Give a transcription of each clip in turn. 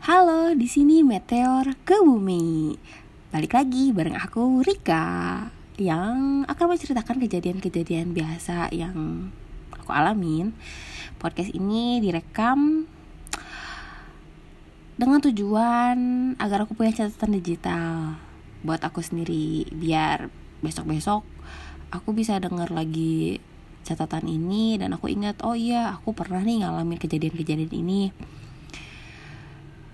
Halo, di sini Meteor ke Bumi. Balik lagi bareng aku Rika yang akan menceritakan kejadian-kejadian biasa yang aku alamin. Podcast ini direkam dengan tujuan agar aku punya catatan digital buat aku sendiri biar besok-besok aku bisa dengar lagi catatan ini dan aku ingat oh iya aku pernah nih ngalamin kejadian-kejadian ini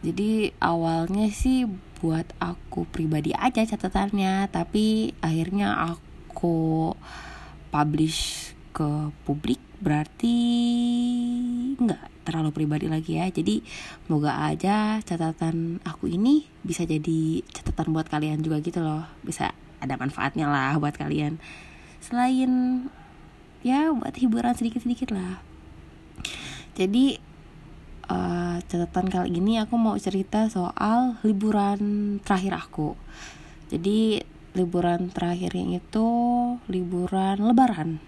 jadi awalnya sih buat aku pribadi aja catatannya tapi akhirnya aku publish ke publik berarti nggak terlalu pribadi lagi ya. Jadi semoga aja catatan aku ini bisa jadi catatan buat kalian juga gitu loh. Bisa ada manfaatnya lah buat kalian. Selain ya buat hiburan sedikit-sedikit lah. Jadi uh, catatan kali ini aku mau cerita soal liburan terakhir aku. Jadi liburan terakhirnya itu liburan lebaran.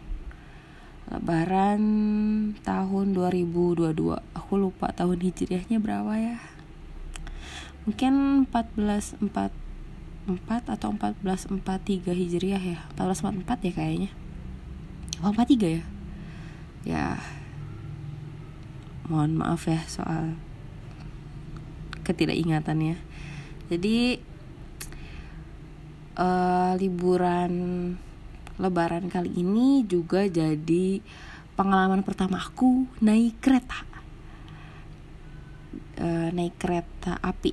Lebaran tahun 2022. Aku lupa tahun hijriahnya berapa ya. Mungkin 14 4 4 atau 1443 Hijriah ya 1444 ya kayaknya 43 ya Ya mohon maaf ya soal ketidakingatannya. Jadi uh, liburan lebaran kali ini juga jadi pengalaman pertama aku naik kereta. Uh, naik kereta api.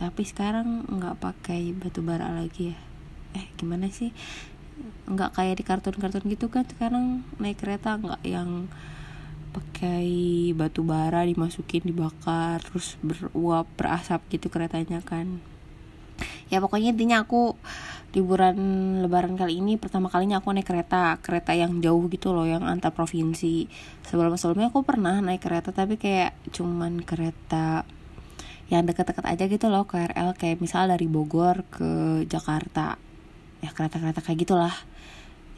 Tapi sekarang nggak pakai batu bara lagi ya. Eh gimana sih? Nggak kayak di kartun-kartun gitu kan? Sekarang naik kereta nggak yang pakai batu bara dimasukin dibakar terus beruap berasap gitu keretanya kan. Ya pokoknya intinya aku liburan lebaran kali ini pertama kalinya aku naik kereta kereta yang jauh gitu loh yang antar provinsi. Sebelum sebelumnya aku pernah naik kereta tapi kayak cuman kereta yang dekat-dekat aja gitu loh KRL kayak misal dari Bogor ke Jakarta. Ya kereta-kereta kayak gitulah.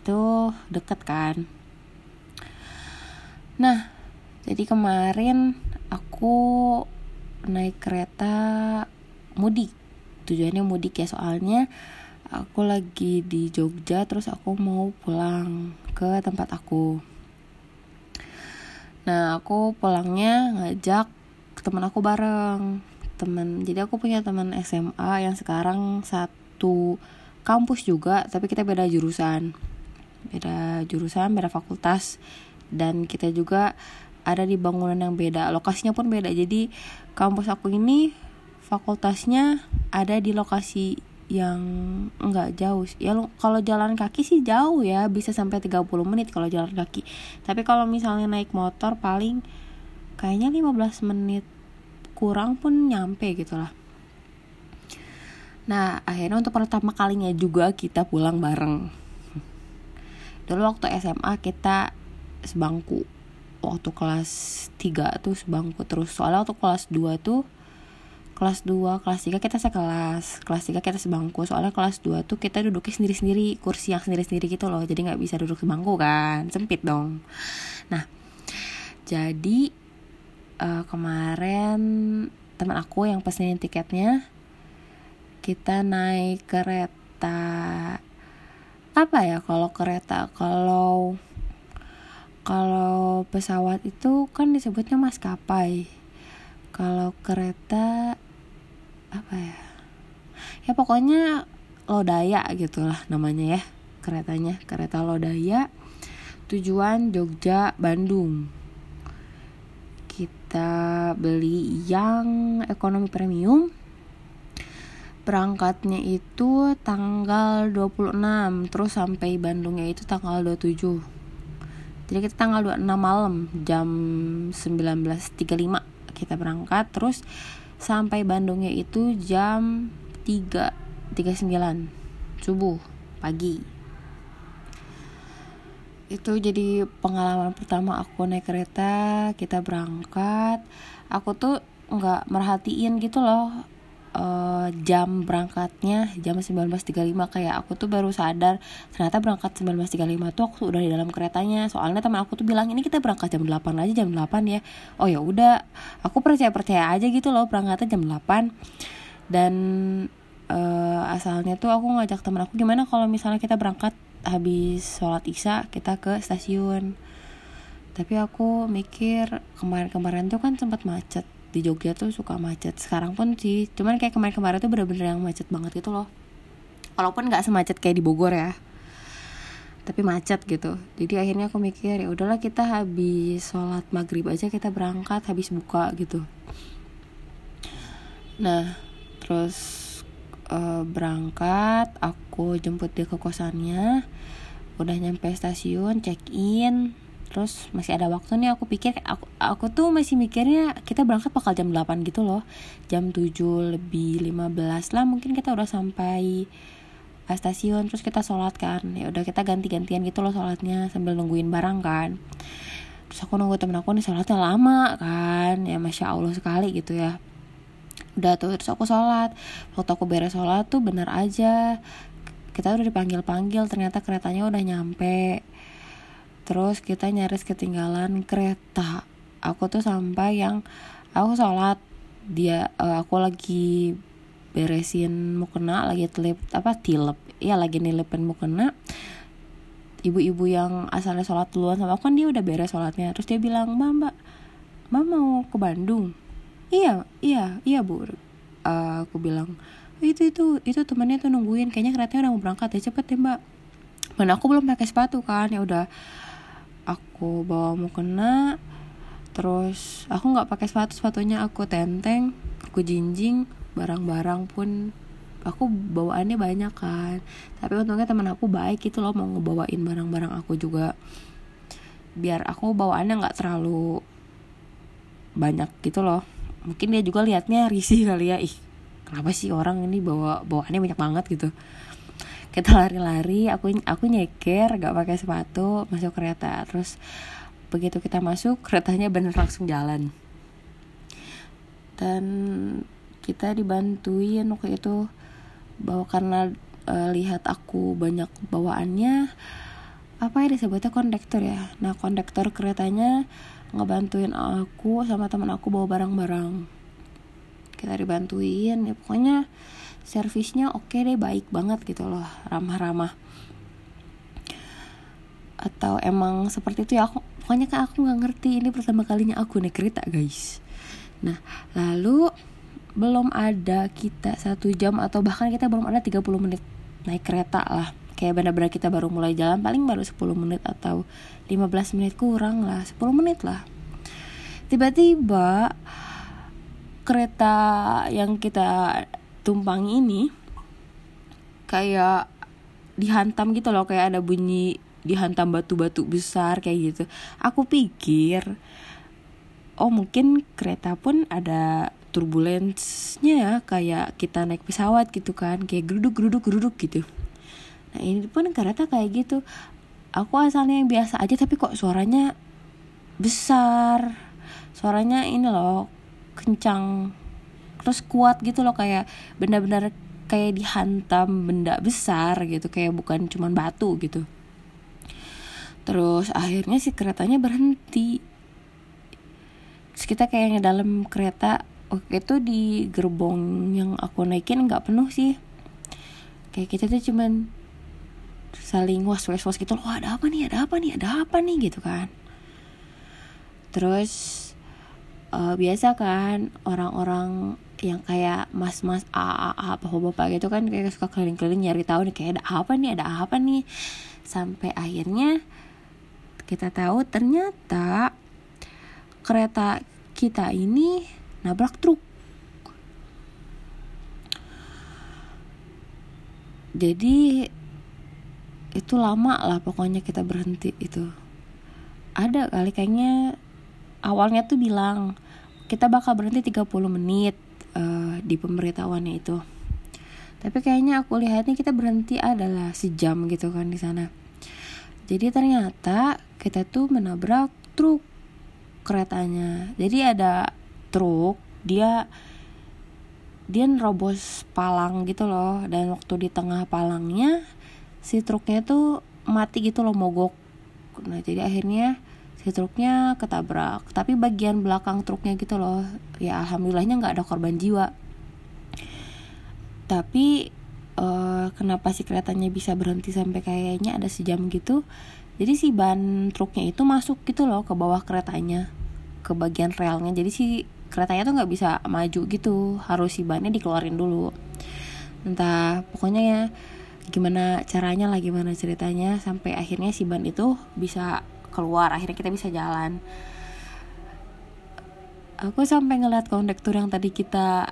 Itu deket kan Nah, jadi kemarin aku naik kereta mudik. Tujuannya mudik ya soalnya aku lagi di Jogja terus aku mau pulang ke tempat aku. Nah, aku pulangnya ngajak teman aku bareng. Temen, jadi aku punya teman SMA yang sekarang satu kampus juga, tapi kita beda jurusan. Beda jurusan, beda fakultas dan kita juga ada di bangunan yang beda lokasinya pun beda. Jadi kampus aku ini fakultasnya ada di lokasi yang enggak jauh. Ya kalau jalan kaki sih jauh ya bisa sampai 30 menit kalau jalan kaki. Tapi kalau misalnya naik motor paling kayaknya 15 menit kurang pun nyampe gitu lah. Nah akhirnya untuk pertama kalinya juga kita pulang bareng. Dulu waktu SMA kita sebangku. Waktu kelas 3 tuh sebangku terus. Soalnya waktu kelas 2 tuh kelas 2, kelas 3 kita sekelas. Kelas 3 kita sebangku. Soalnya kelas 2 tuh kita duduknya sendiri-sendiri kursi yang sendiri-sendiri gitu loh. Jadi nggak bisa duduk sebangku kan. Sempit dong. Nah jadi uh, kemarin teman aku yang pesenin tiketnya kita naik kereta apa ya kalau kereta kalau kalau pesawat itu kan disebutnya maskapai. Kalau kereta apa ya? Ya pokoknya lodaya gitulah namanya ya keretanya. Kereta lodaya tujuan Jogja Bandung. Kita beli yang ekonomi premium. Berangkatnya itu tanggal 26 terus sampai Bandungnya itu tanggal 27 jadi kita tanggal 26 malam jam 19.35 kita berangkat. Terus sampai Bandungnya itu jam 3.39 subuh pagi. Itu jadi pengalaman pertama aku naik kereta kita berangkat. Aku tuh nggak merhatiin gitu loh uh, jam berangkatnya jam 19.35 kayak aku tuh baru sadar ternyata berangkat 19.35 tuh aku udah di dalam keretanya. Soalnya teman aku tuh bilang ini kita berangkat jam 8 aja jam 8 ya. Oh ya udah. Aku percaya percaya aja gitu loh berangkatnya jam 8 dan uh, asalnya tuh aku ngajak teman aku gimana kalau misalnya kita berangkat habis sholat isya kita ke stasiun? Tapi aku mikir kemarin-kemarin tuh kan sempat macet di Jogja tuh suka macet. Sekarang pun sih cuman kayak kemarin-kemarin tuh bener-bener yang macet banget gitu loh. Walaupun nggak semacet kayak di Bogor ya tapi macet gitu. Jadi akhirnya aku mikir ya udahlah kita habis sholat maghrib aja kita berangkat habis buka gitu. Nah terus uh, berangkat aku jemput dia ke kosannya. Udah nyampe stasiun check in terus masih ada waktu nih aku pikir aku aku tuh masih mikirnya kita berangkat bakal jam 8 gitu loh. Jam 7 lebih 15 lah mungkin kita udah sampai uh, stasiun terus kita sholat kan. Ya udah kita ganti-gantian gitu loh sholatnya sambil nungguin barang kan. Terus aku nunggu temen aku nih sholatnya lama kan ya masya allah sekali gitu ya. Udah tuh terus aku sholat. Waktu aku beres sholat tuh bener aja. Kita udah dipanggil panggil ternyata keretanya udah nyampe terus kita nyaris ketinggalan kereta. Aku tuh sampai yang aku sholat. Dia uh, aku lagi beresin mukena lagi telip apa tilep. Ya lagi nilipin mukena. Ibu-ibu yang asalnya sholat duluan sama aku kan dia udah beres sholatnya. Terus dia bilang mbak mbak mbak mau ke Bandung? Iya iya iya bu. Uh, aku bilang itu itu itu temannya tuh nungguin. Kayaknya keretanya udah mau berangkat ya. Cepet ya mbak. Mana aku belum pakai sepatu kan. Ya udah aku bawa mukena terus aku nggak pakai sepatu sepatunya aku tenteng aku jinjing barang-barang pun aku bawaannya banyak kan. Tapi untungnya teman aku baik itu loh mau ngebawain barang-barang aku juga. Biar aku bawaannya nggak terlalu banyak gitu loh. Mungkin dia juga liatnya risih kali ya. Ih kenapa sih orang ini bawa bawaannya banyak banget gitu kita lari-lari aku aku nyeker gak pakai sepatu masuk kereta. Terus begitu kita masuk keretanya bener langsung jalan. Dan kita dibantuin waktu itu bawa karena uh, lihat aku banyak bawaannya apa ya disebutnya kondektor ya? Nah kondektor keretanya ngebantuin aku sama teman aku bawa barang-barang. Kita dibantuin ya pokoknya servisnya oke okay deh baik banget gitu loh ramah-ramah. Atau emang seperti itu ya aku pokoknya kan aku nggak ngerti ini pertama kalinya aku naik kereta guys. Nah lalu belum ada kita satu jam atau bahkan kita belum ada 30 menit naik kereta lah. Kayak benar-benar kita baru mulai jalan paling baru 10 menit atau 15 menit kurang lah 10 menit lah. Tiba-tiba kereta yang kita tumpang ini kayak dihantam gitu loh kayak ada bunyi dihantam batu-batu besar kayak gitu. Aku pikir oh mungkin kereta pun ada turbulensnya ya kayak kita naik pesawat gitu kan kayak geruduk geruduk geruduk gitu. Nah ini pun kereta kayak gitu. Aku asalnya yang biasa aja tapi kok suaranya besar. Suaranya ini loh kencang terus kuat gitu loh kayak benar-benar kayak dihantam benda besar gitu kayak bukan cuman batu gitu. Terus akhirnya si keretanya berhenti. Terus kita kayaknya dalam kereta oke itu di gerbong yang aku naikin nggak penuh sih. Kayak kita tuh cuman saling was was was gitu loh ada apa nih ada apa nih ada apa nih? gitu kan. Terus uh, biasa kan orang-orang yang kayak mas-mas a a a bapak-bapak gitu kan kayak suka keliling-keliling nyari tahu nih kayak ada apa nih ada apa nih. Sampai akhirnya kita tahu ternyata kereta kita ini nabrak truk. Jadi itu lama lah pokoknya kita berhenti itu. Ada kali kayaknya awalnya tuh bilang kita bakal berhenti 30 menit uh, di pemberitahuannya itu. Tapi kayaknya aku lihatnya kita berhenti adalah sejam gitu kan di sana. Jadi ternyata kita tuh menabrak truk keretanya. Jadi ada truk dia dia nerobos palang gitu loh. Dan waktu di tengah palangnya si truknya tuh mati gitu loh mogok. Nah jadi akhirnya si truknya ketabrak. Tapi bagian belakang truknya gitu loh. Ya alhamdulillahnya nggak ada korban jiwa. Tapi uh, kenapa si keretanya bisa berhenti sampai kayaknya ada sejam gitu? Jadi si ban truknya itu masuk gitu loh ke bawah keretanya ke bagian relnya. Jadi si keretanya tuh nggak bisa maju gitu. Harus si bannya dikeluarin dulu. Entah pokoknya ya gimana caranya lah gimana ceritanya. Sampai akhirnya si ban itu bisa keluar akhirnya kita bisa jalan. Aku sampai ngeliat kondektur yang tadi kita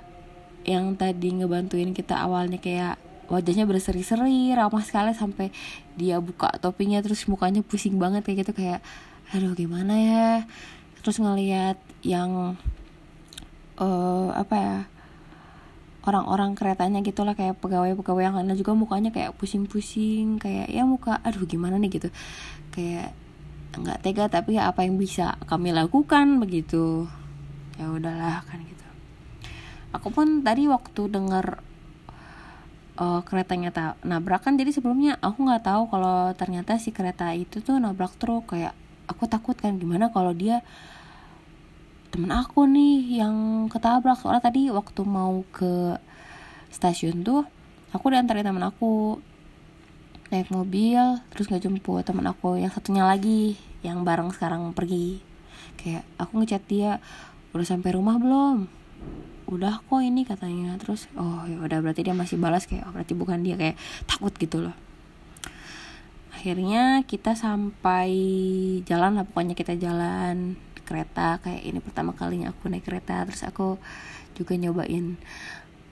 yang tadi ngebantuin kita awalnya kayak wajahnya berseri-seri ramah sekali sampai dia buka topinya terus mukanya pusing banget kayak gitu kayak aduh gimana ya? Terus ngeliat yang uh, apa ya orang-orang keretanya gitu lah kayak pegawai-pegawai yang lainnya juga mukanya kayak pusing-pusing kayak ya muka aduh gimana nih? gitu. Kayak nggak tega tapi apa yang bisa kami lakukan begitu. Ya udahlah kan gitu. Aku pun tadi waktu dengar uh, keretanya ta nabrak kan jadi sebelumnya aku nggak tahu kalau ternyata si kereta itu tuh nabrak truk kayak aku takut kan gimana kalau dia temen aku nih yang ketabrak. Soalnya tadi waktu mau ke stasiun tuh aku diantarin temen aku naik mobil terus nggak jemput temen aku yang satunya lagi yang bareng sekarang pergi. Kayak aku ngechat dia udah sampai rumah belum? Udah kok ini katanya. Terus oh ya udah berarti dia masih balas kayak oh, berarti bukan dia kayak takut gitu loh. Akhirnya kita sampai jalan lah pokoknya kita jalan kereta kayak ini pertama kalinya aku naik kereta terus aku juga nyobain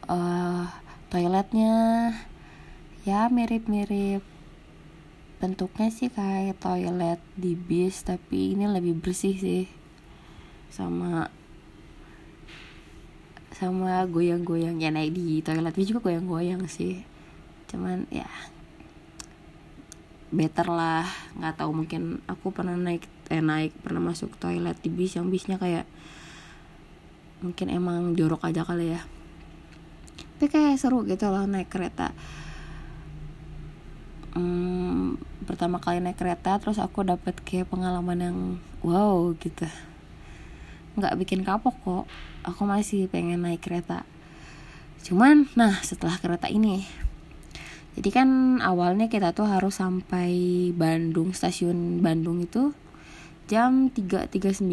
uh, toiletnya. Ya mirip-mirip bentuknya sih kayak toilet di bis tapi ini lebih bersih sih. Sama sama goyang-goyang ya naik di toilet bis juga goyang-goyang sih. Cuman ya better lah. Nggak tahu mungkin aku pernah naik eh naik pernah masuk toilet di bis yang bisnya kayak mungkin emang jorok aja kali ya. Tapi kayak seru gitu loh naik kereta hmm, pertama kali naik kereta terus aku dapet kayak pengalaman yang wow gitu. Nggak bikin kapok kok. Aku masih pengen naik kereta. Cuman nah setelah kereta ini jadi kan awalnya kita tuh harus sampai Bandung stasiun Bandung itu jam 3.39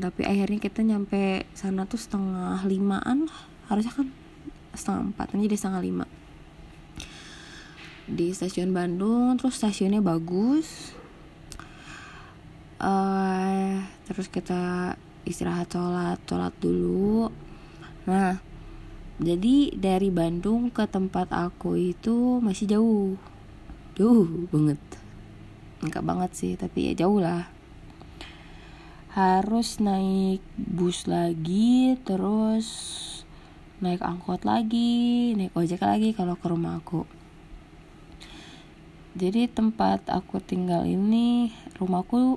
tapi akhirnya kita nyampe sana tuh setengah limaan harusnya kan setengah empat jadi setengah lima di stasiun Bandung terus stasiunnya bagus. Uh, terus kita istirahat sholat sholat dulu. Nah jadi dari Bandung ke tempat aku itu masih jauh. Jauh banget. Enggak banget sih tapi ya jauh lah. Harus naik bus lagi terus naik angkot lagi naik ojek lagi kalau ke rumah aku jadi tempat aku tinggal ini rumahku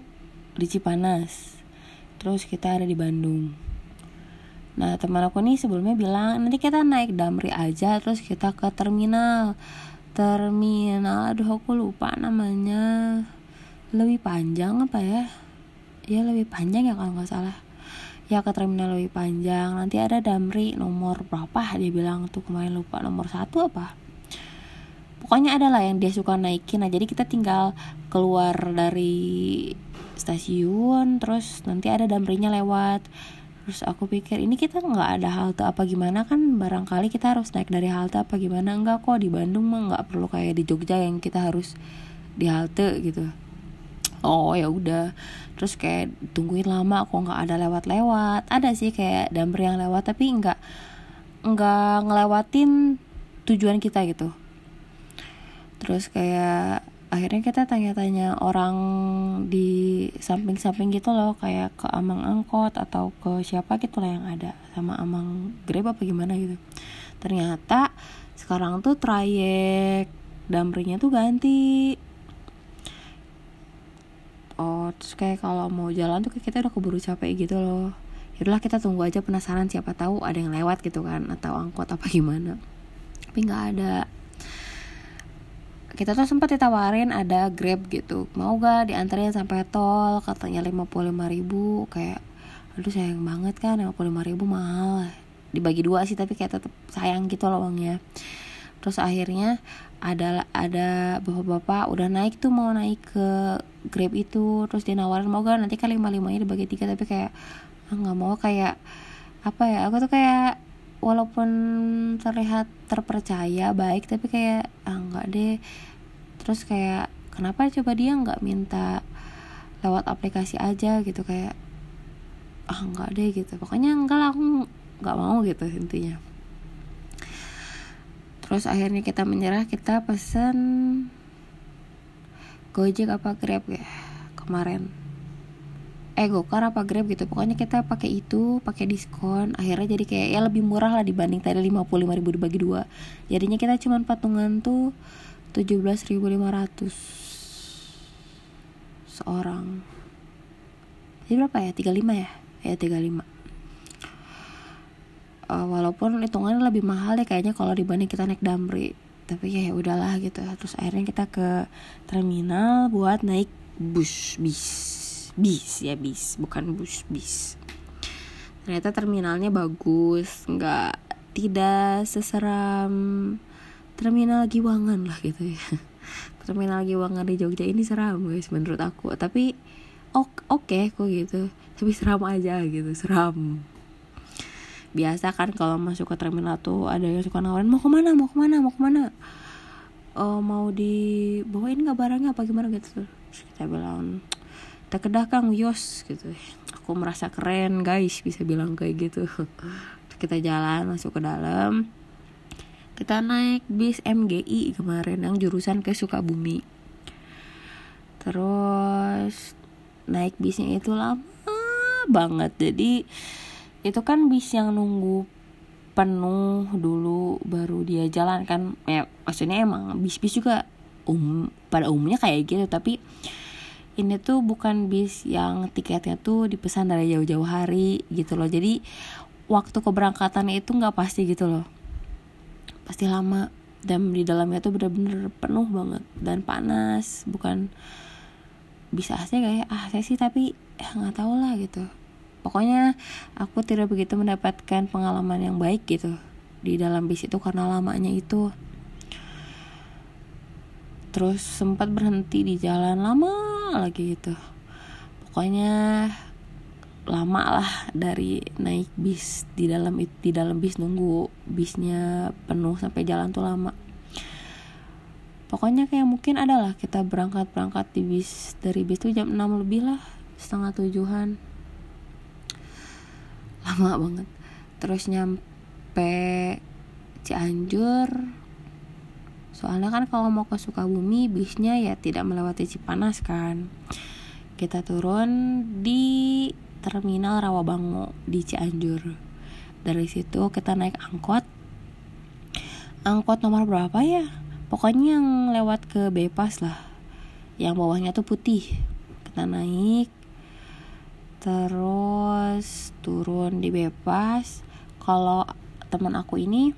di Cipanas. Terus kita ada di Bandung. Nah teman aku nih sebelumnya bilang nanti kita naik Damri aja terus kita ke terminal. Terminal aduh aku lupa namanya. Lebih panjang apa ya? Ya lebih panjang ya kalau nggak salah. Ya ke terminal lebih panjang. Nanti ada Damri nomor berapa? Dia bilang tuh kemarin lupa nomor satu apa pokoknya ada lah yang dia suka naikin. Nah jadi kita tinggal keluar dari stasiun terus nanti ada Damrinya lewat. Terus aku pikir ini kita nggak ada halte apa gimana kan? Barangkali kita harus naik dari halte apa gimana? Enggak kok di Bandung mah nggak perlu kayak di Jogja yang kita harus di halte gitu. Oh ya udah. Terus kayak tungguin lama kok nggak ada lewat-lewat. Ada sih kayak damper yang lewat tapi nggak nggak ngelewatin tujuan kita gitu terus kayak akhirnya kita tanya-tanya orang di samping-samping gitu loh kayak ke amang angkot atau ke siapa gitu lah yang ada sama amang grab apa gimana gitu. Ternyata sekarang tuh trayek damrinya tuh ganti. Oh terus kayak kalau mau jalan tuh kita udah keburu capek gitu loh. Itulah kita tunggu aja penasaran siapa tahu ada yang lewat gitu kan atau angkot apa gimana. Tapi nggak ada kita tuh sempat ditawarin ada grab gitu. Mau gak diantarin sampai tol? Katanya 55 ribu. Kayak aduh sayang banget kan 55 ribu mahal. Dibagi dua sih tapi kayak tetap sayang gitu loh uangnya. Terus akhirnya ada ada bapak-bapak udah naik tuh mau naik ke grab itu. Terus dia nawarin mau gak nanti kan lima limanya dibagi tiga. Tapi kayak ah, nggak mau. Kayak apa ya aku tuh kayak walaupun terlihat terpercaya baik tapi kayak ah nggak deh terus kayak kenapa coba dia nggak minta lewat aplikasi aja gitu kayak ah nggak deh gitu. Pokoknya enggak lah aku nggak mau gitu intinya. Terus akhirnya kita menyerah kita pesen Gojek apa Grab ya kemarin. Eh Gokar apa Grab gitu pokoknya kita pakai itu pakai diskon akhirnya jadi kayak ya lebih murah lah dibanding tadi 55 ribu dibagi dua. Jadinya kita cuma patungan tuh 17.500 seorang. Jadi berapa ya? 35 ya? Ya 35 uh, walaupun hitungannya lebih mahal deh kayaknya kalau dibanding kita naik damri. Tapi ya, ya udahlah gitu. Terus akhirnya kita ke terminal buat naik bus bis. Bis ya bis. Bukan bus bis. Ternyata terminalnya bagus. Nggak tidak seseram terminal Giwangan lah gitu ya. Terminal Giwangan di Jogja ini seram guys menurut aku. Tapi oke okay kok gitu. Tapi seram aja gitu seram. Biasa kan kalau masuk ke terminal tuh ada yang suka nawarin mau ke mana? Mau ke mana? Mau ke mana? Uh, mau dibawain nggak barangnya? Apa gimana? Gitu. Terus kita bilang kita kedah kang yos gitu. Aku merasa keren guys bisa bilang kayak gitu. Kita jalan masuk ke dalam kita naik bis MGI kemarin yang jurusan ke Sukabumi. Terus naik bisnya itu lama banget. Jadi itu kan bis yang nunggu penuh dulu baru dia jalan kan. Ya maksudnya emang bis-bis juga um pada umumnya kayak gitu. Tapi ini tuh bukan bis yang tiketnya tuh dipesan dari jauh-jauh hari gitu loh. Jadi waktu keberangkatannya itu nggak pasti gitu loh pasti lama. Dan di dalamnya tuh bener-bener penuh banget dan panas. Bukan bisa sih kayak ah saya sih tapi ya nggak tahu lah gitu. Pokoknya aku tidak begitu mendapatkan pengalaman yang baik gitu di dalam bis itu karena lamanya itu. Terus sempat berhenti di jalan lama lagi gitu. Pokoknya lama lah dari naik bis. Di dalam di dalam bis nunggu bisnya penuh sampai jalan tuh lama. Pokoknya kayak mungkin adalah kita berangkat berangkat di bis dari bis tuh jam 6 lebih lah setengah tujuhan. Lama banget. Terus nyampe Cianjur. Soalnya kan kalau mau ke Sukabumi bisnya ya tidak melewati Cipanas kan. Kita turun di terminal Rawabango di Cianjur. Dari situ kita naik angkot. Angkot nomor berapa ya? Pokoknya yang lewat ke Bepas lah. Yang bawahnya tuh putih. Kita naik. Terus turun di bebas kalau teman aku ini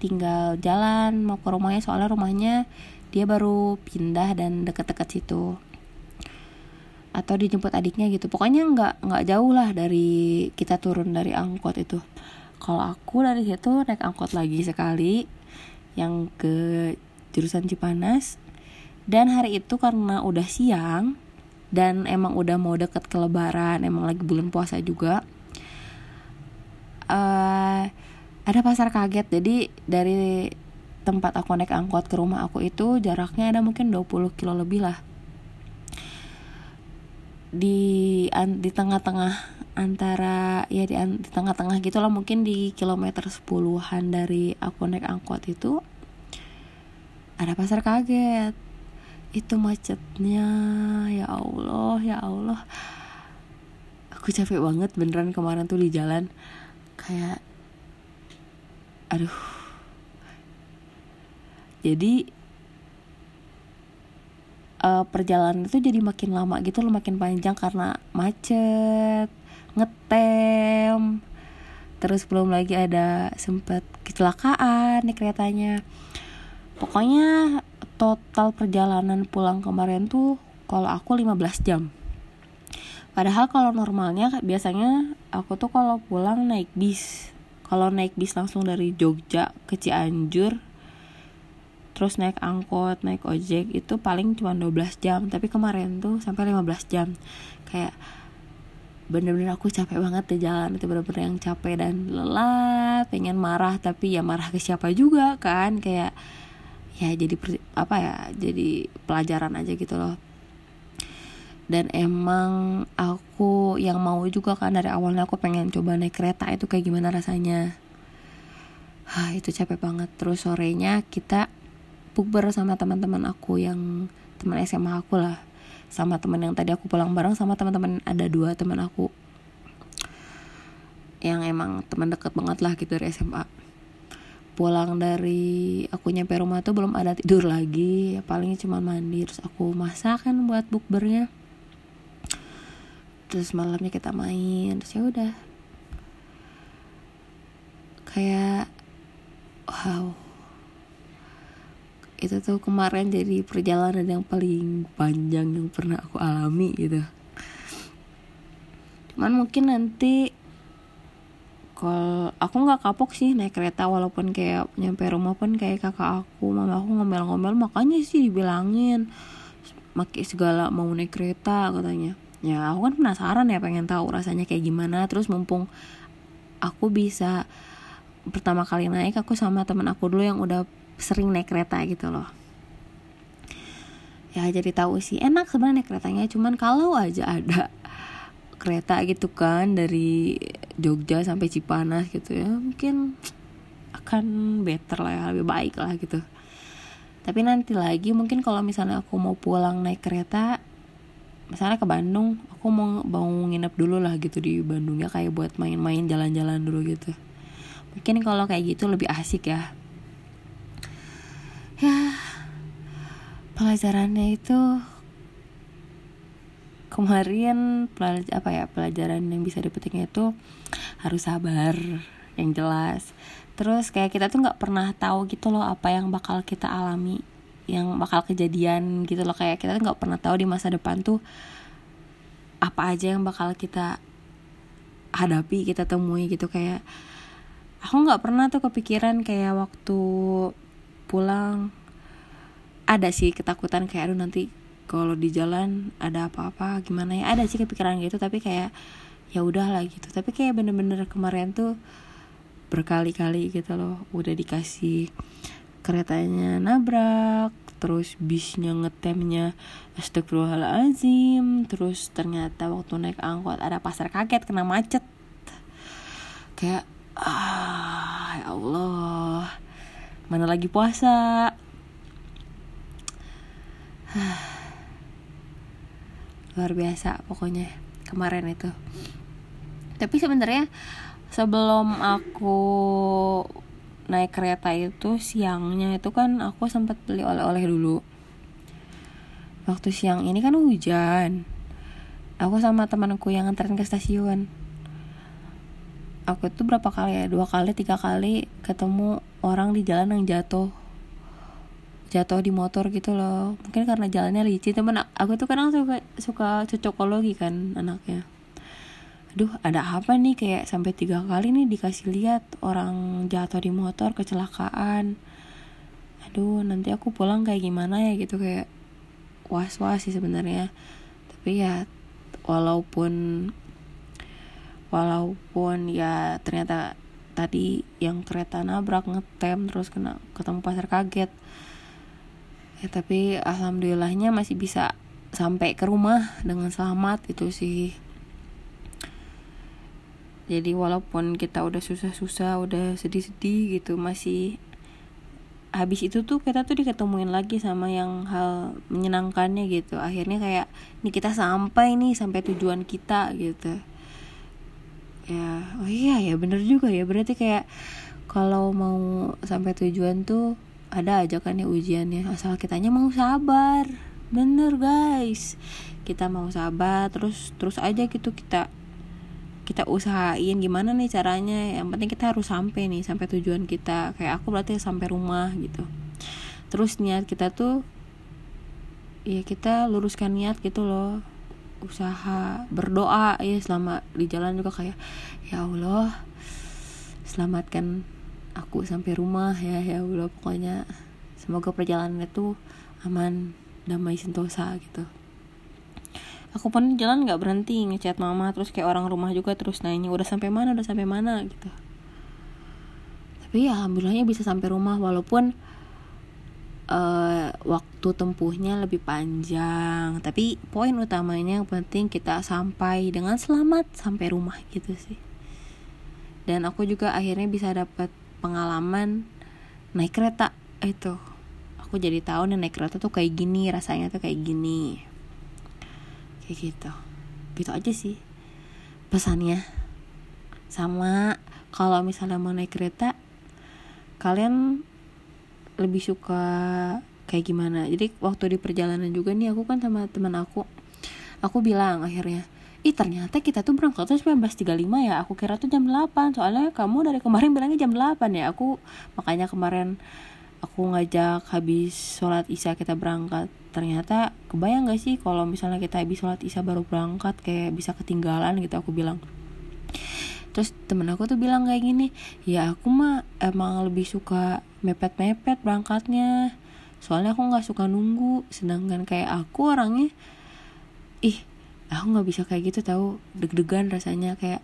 tinggal jalan mau ke rumahnya soalnya rumahnya dia baru pindah dan deket-deket situ atau dijemput adiknya gitu. Pokoknya nggak nggak jauh lah dari kita turun dari angkot itu. Kalau aku dari situ naik angkot lagi sekali yang ke jurusan Cipanas. Dan hari itu karena udah siang dan emang udah mau deket ke lebaran emang lagi bulan puasa juga uh, ada pasar kaget. Jadi dari tempat aku naik angkot ke rumah aku itu jaraknya ada mungkin 20 kilo lebih lah di an, di tengah-tengah antara ya di, di tengah-tengah gitu lah mungkin di kilometer sepuluhan dari aku naik angkot itu ada pasar kaget. Itu macetnya ya Allah ya Allah. Aku capek banget beneran kemarin tuh di jalan. Kayak aduh. Jadi uh, perjalanan itu jadi makin lama gitu loh makin panjang karena macet ngetem. Terus belum lagi ada sempet kecelakaan nih keretanya. Pokoknya total perjalanan pulang kemarin tuh kalau aku 15 jam. Padahal kalau normalnya biasanya aku tuh kalau pulang naik bis. Kalau naik bis langsung dari Jogja ke Cianjur terus naik angkot naik ojek itu paling cuma 12 jam. Tapi kemarin tuh sampai 15 jam. Kayak bener-bener aku capek banget di jalan. Itu bener-bener yang capek dan lelah pengen marah tapi ya marah ke siapa juga kan. Kayak ya jadi apa ya jadi pelajaran aja gitu loh. Dan emang aku yang mau juga kan dari awalnya aku pengen coba naik kereta. Itu kayak gimana rasanya? Hah, itu capek banget. Terus sorenya kita bukber sama teman-teman aku yang teman SMA aku lah. Sama teman yang tadi aku pulang bareng sama teman-teman ada dua teman aku. Yang emang teman deket banget lah gitu dari SMA pulang dari aku nyampe rumah tuh belum ada tidur lagi. Ya paling cuma mandi terus aku masak kan buat bukbernya. Terus malamnya kita main terus ya udah. Kayak wow itu tuh kemarin jadi perjalanan yang paling panjang yang pernah aku alami gitu. Cuman mungkin nanti kalau aku nggak kapok sih naik kereta walaupun kayak nyampe rumah pun kayak kakak aku mama aku ngomel-ngomel makanya sih dibilangin maki segala mau naik kereta katanya. Ya aku kan penasaran ya pengen tahu rasanya kayak gimana. Terus mumpung aku bisa pertama kali naik aku sama temen aku dulu yang udah sering naik kereta gitu loh. Ya jadi tahu sih. Enak sebenarnya naik keretanya cuman kalau aja ada kereta gitu kan dari Jogja sampai Cipanas gitu ya mungkin akan better lah ya lebih baik lah gitu. Tapi nanti lagi mungkin kalau misalnya aku mau pulang naik kereta misalnya ke Bandung aku mau mau nginep dulu lah gitu di Bandungnya kayak buat main-main jalan-jalan dulu gitu. Mungkin kalau kayak gitu lebih asik ya ya pelajarannya itu kemarin pelaj apa ya pelajaran yang bisa dipetiknya itu harus sabar yang jelas. Terus kayak kita tuh nggak pernah tahu gitu loh apa yang bakal kita alami yang bakal kejadian gitu loh. Kayak kita tuh nggak pernah tahu di masa depan tuh apa aja yang bakal kita hadapi kita temui gitu. Kayak aku nggak pernah tuh kepikiran kayak waktu pulang ada sih ketakutan kayak aduh nanti kalau di jalan ada apa-apa gimana ya? Ada sih kepikiran gitu tapi kayak ya udahlah gitu. Tapi kayak bener-bener kemarin tuh berkali-kali gitu loh udah dikasih keretanya nabrak terus bisnya ngetemnya astagfirullahalazim terus ternyata waktu naik angkot ada pasar kaget kena macet. Kayak ah ya Allah mana lagi puasa? Luar biasa pokoknya kemarin itu. Tapi sebenarnya sebelum aku naik kereta itu siangnya itu kan aku sempat beli oleh-oleh dulu. Waktu siang ini kan hujan. Aku sama temanku yang nganterin ke stasiun aku tuh berapa kali ya? Dua kali tiga kali ketemu orang di jalan yang jatuh. Jatuh di motor gitu loh. Mungkin karena jalannya licin. Temen aku tuh kadang suka suka cocokologi kan anaknya. Aduh ada apa nih? Kayak sampai tiga kali nih dikasih lihat orang jatuh di motor kecelakaan. Aduh nanti aku pulang kayak gimana ya gitu. Kayak was was sih sebenarnya. Tapi ya walaupun walaupun ya ternyata tadi yang kereta nabrak ngetem terus kena ketemu pasar kaget. Ya tapi alhamdulillahnya masih bisa sampai ke rumah dengan selamat itu sih. Jadi walaupun kita udah susah-susah udah sedih-sedih gitu masih habis itu tuh kita tuh diketemuin lagi sama yang hal menyenangkannya gitu. Akhirnya kayak nih kita sampai nih sampai tujuan kita gitu ya oh iya ya bener juga ya. Berarti kayak kalau mau sampai tujuan tuh ada aja kan ya ujiannya. Asal kitanya mau sabar. Bener guys. Kita mau sabar terus terus aja gitu kita kita usahain gimana nih caranya. Yang penting kita harus sampai nih sampai tujuan kita. Kayak aku berarti sampai rumah gitu. Terus niat kita tuh ya kita luruskan niat gitu loh usaha berdoa ya selama di jalan juga kayak ya Allah selamatkan aku sampai rumah ya ya Allah pokoknya semoga perjalanannya tuh aman damai sentosa gitu. Aku pun jalan nggak berhenti ngechat mama terus kayak orang rumah juga terus nanya udah sampai mana udah sampai mana? gitu. Tapi ya alhamdulillahnya bisa sampai rumah walaupun uh, waktu tempuhnya lebih panjang. Tapi poin utamanya yang penting kita sampai dengan selamat sampai rumah gitu sih. Dan aku juga akhirnya bisa dapat pengalaman naik kereta itu. Aku jadi tahu nih naik kereta tuh kayak gini rasanya tuh kayak gini. Kayak gitu. Gitu aja sih pesannya. Sama kalau misalnya mau naik kereta kalian lebih suka kayak gimana. Jadi waktu di perjalanan juga nih aku kan sama teman aku aku bilang akhirnya ih ternyata kita tuh berangkat tuh 19.35 ya? Aku kira tuh jam 8 soalnya kamu dari kemarin bilangnya jam 8 ya? Aku makanya kemarin aku ngajak habis sholat isya kita berangkat. Ternyata kebayang gak sih kalau misalnya kita habis sholat isya baru berangkat kayak bisa ketinggalan gitu aku bilang terus temen aku tuh bilang kayak gini ya aku mah emang lebih suka mepet-mepet berangkatnya. Soalnya aku nggak suka nunggu. Sedangkan kayak aku orangnya ih aku nggak bisa kayak gitu tahu deg-degan rasanya. Kayak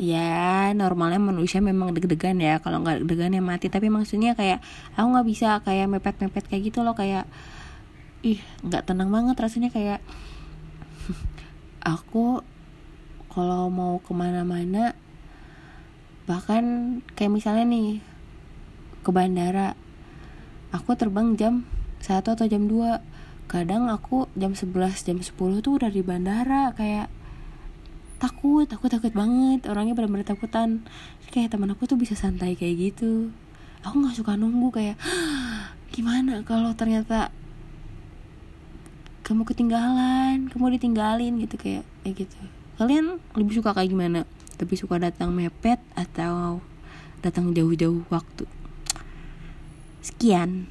ya normalnya manusia memang deg-degan ya kalau nggak deg-degan ya mati. Tapi maksudnya kayak aku nggak bisa kayak mepet-mepet kayak gitu loh kayak ih nggak tenang banget rasanya. Kayak aku kalau mau ke mana-mana bahkan kayak misalnya nih ke bandara aku terbang jam satu atau jam 2 kadang aku jam 11 jam 10 tuh udah di bandara kayak takut aku takut banget. Orangnya benar-benar takutan. Kayak teman aku tuh bisa santai kayak gitu. Aku nggak suka nunggu kayak gimana kalau ternyata kamu ketinggalan kamu ditinggalin gitu kayak kayak gitu kalian lebih suka kayak gimana? Lebih suka datang mepet atau datang jauh-jauh waktu? Sekian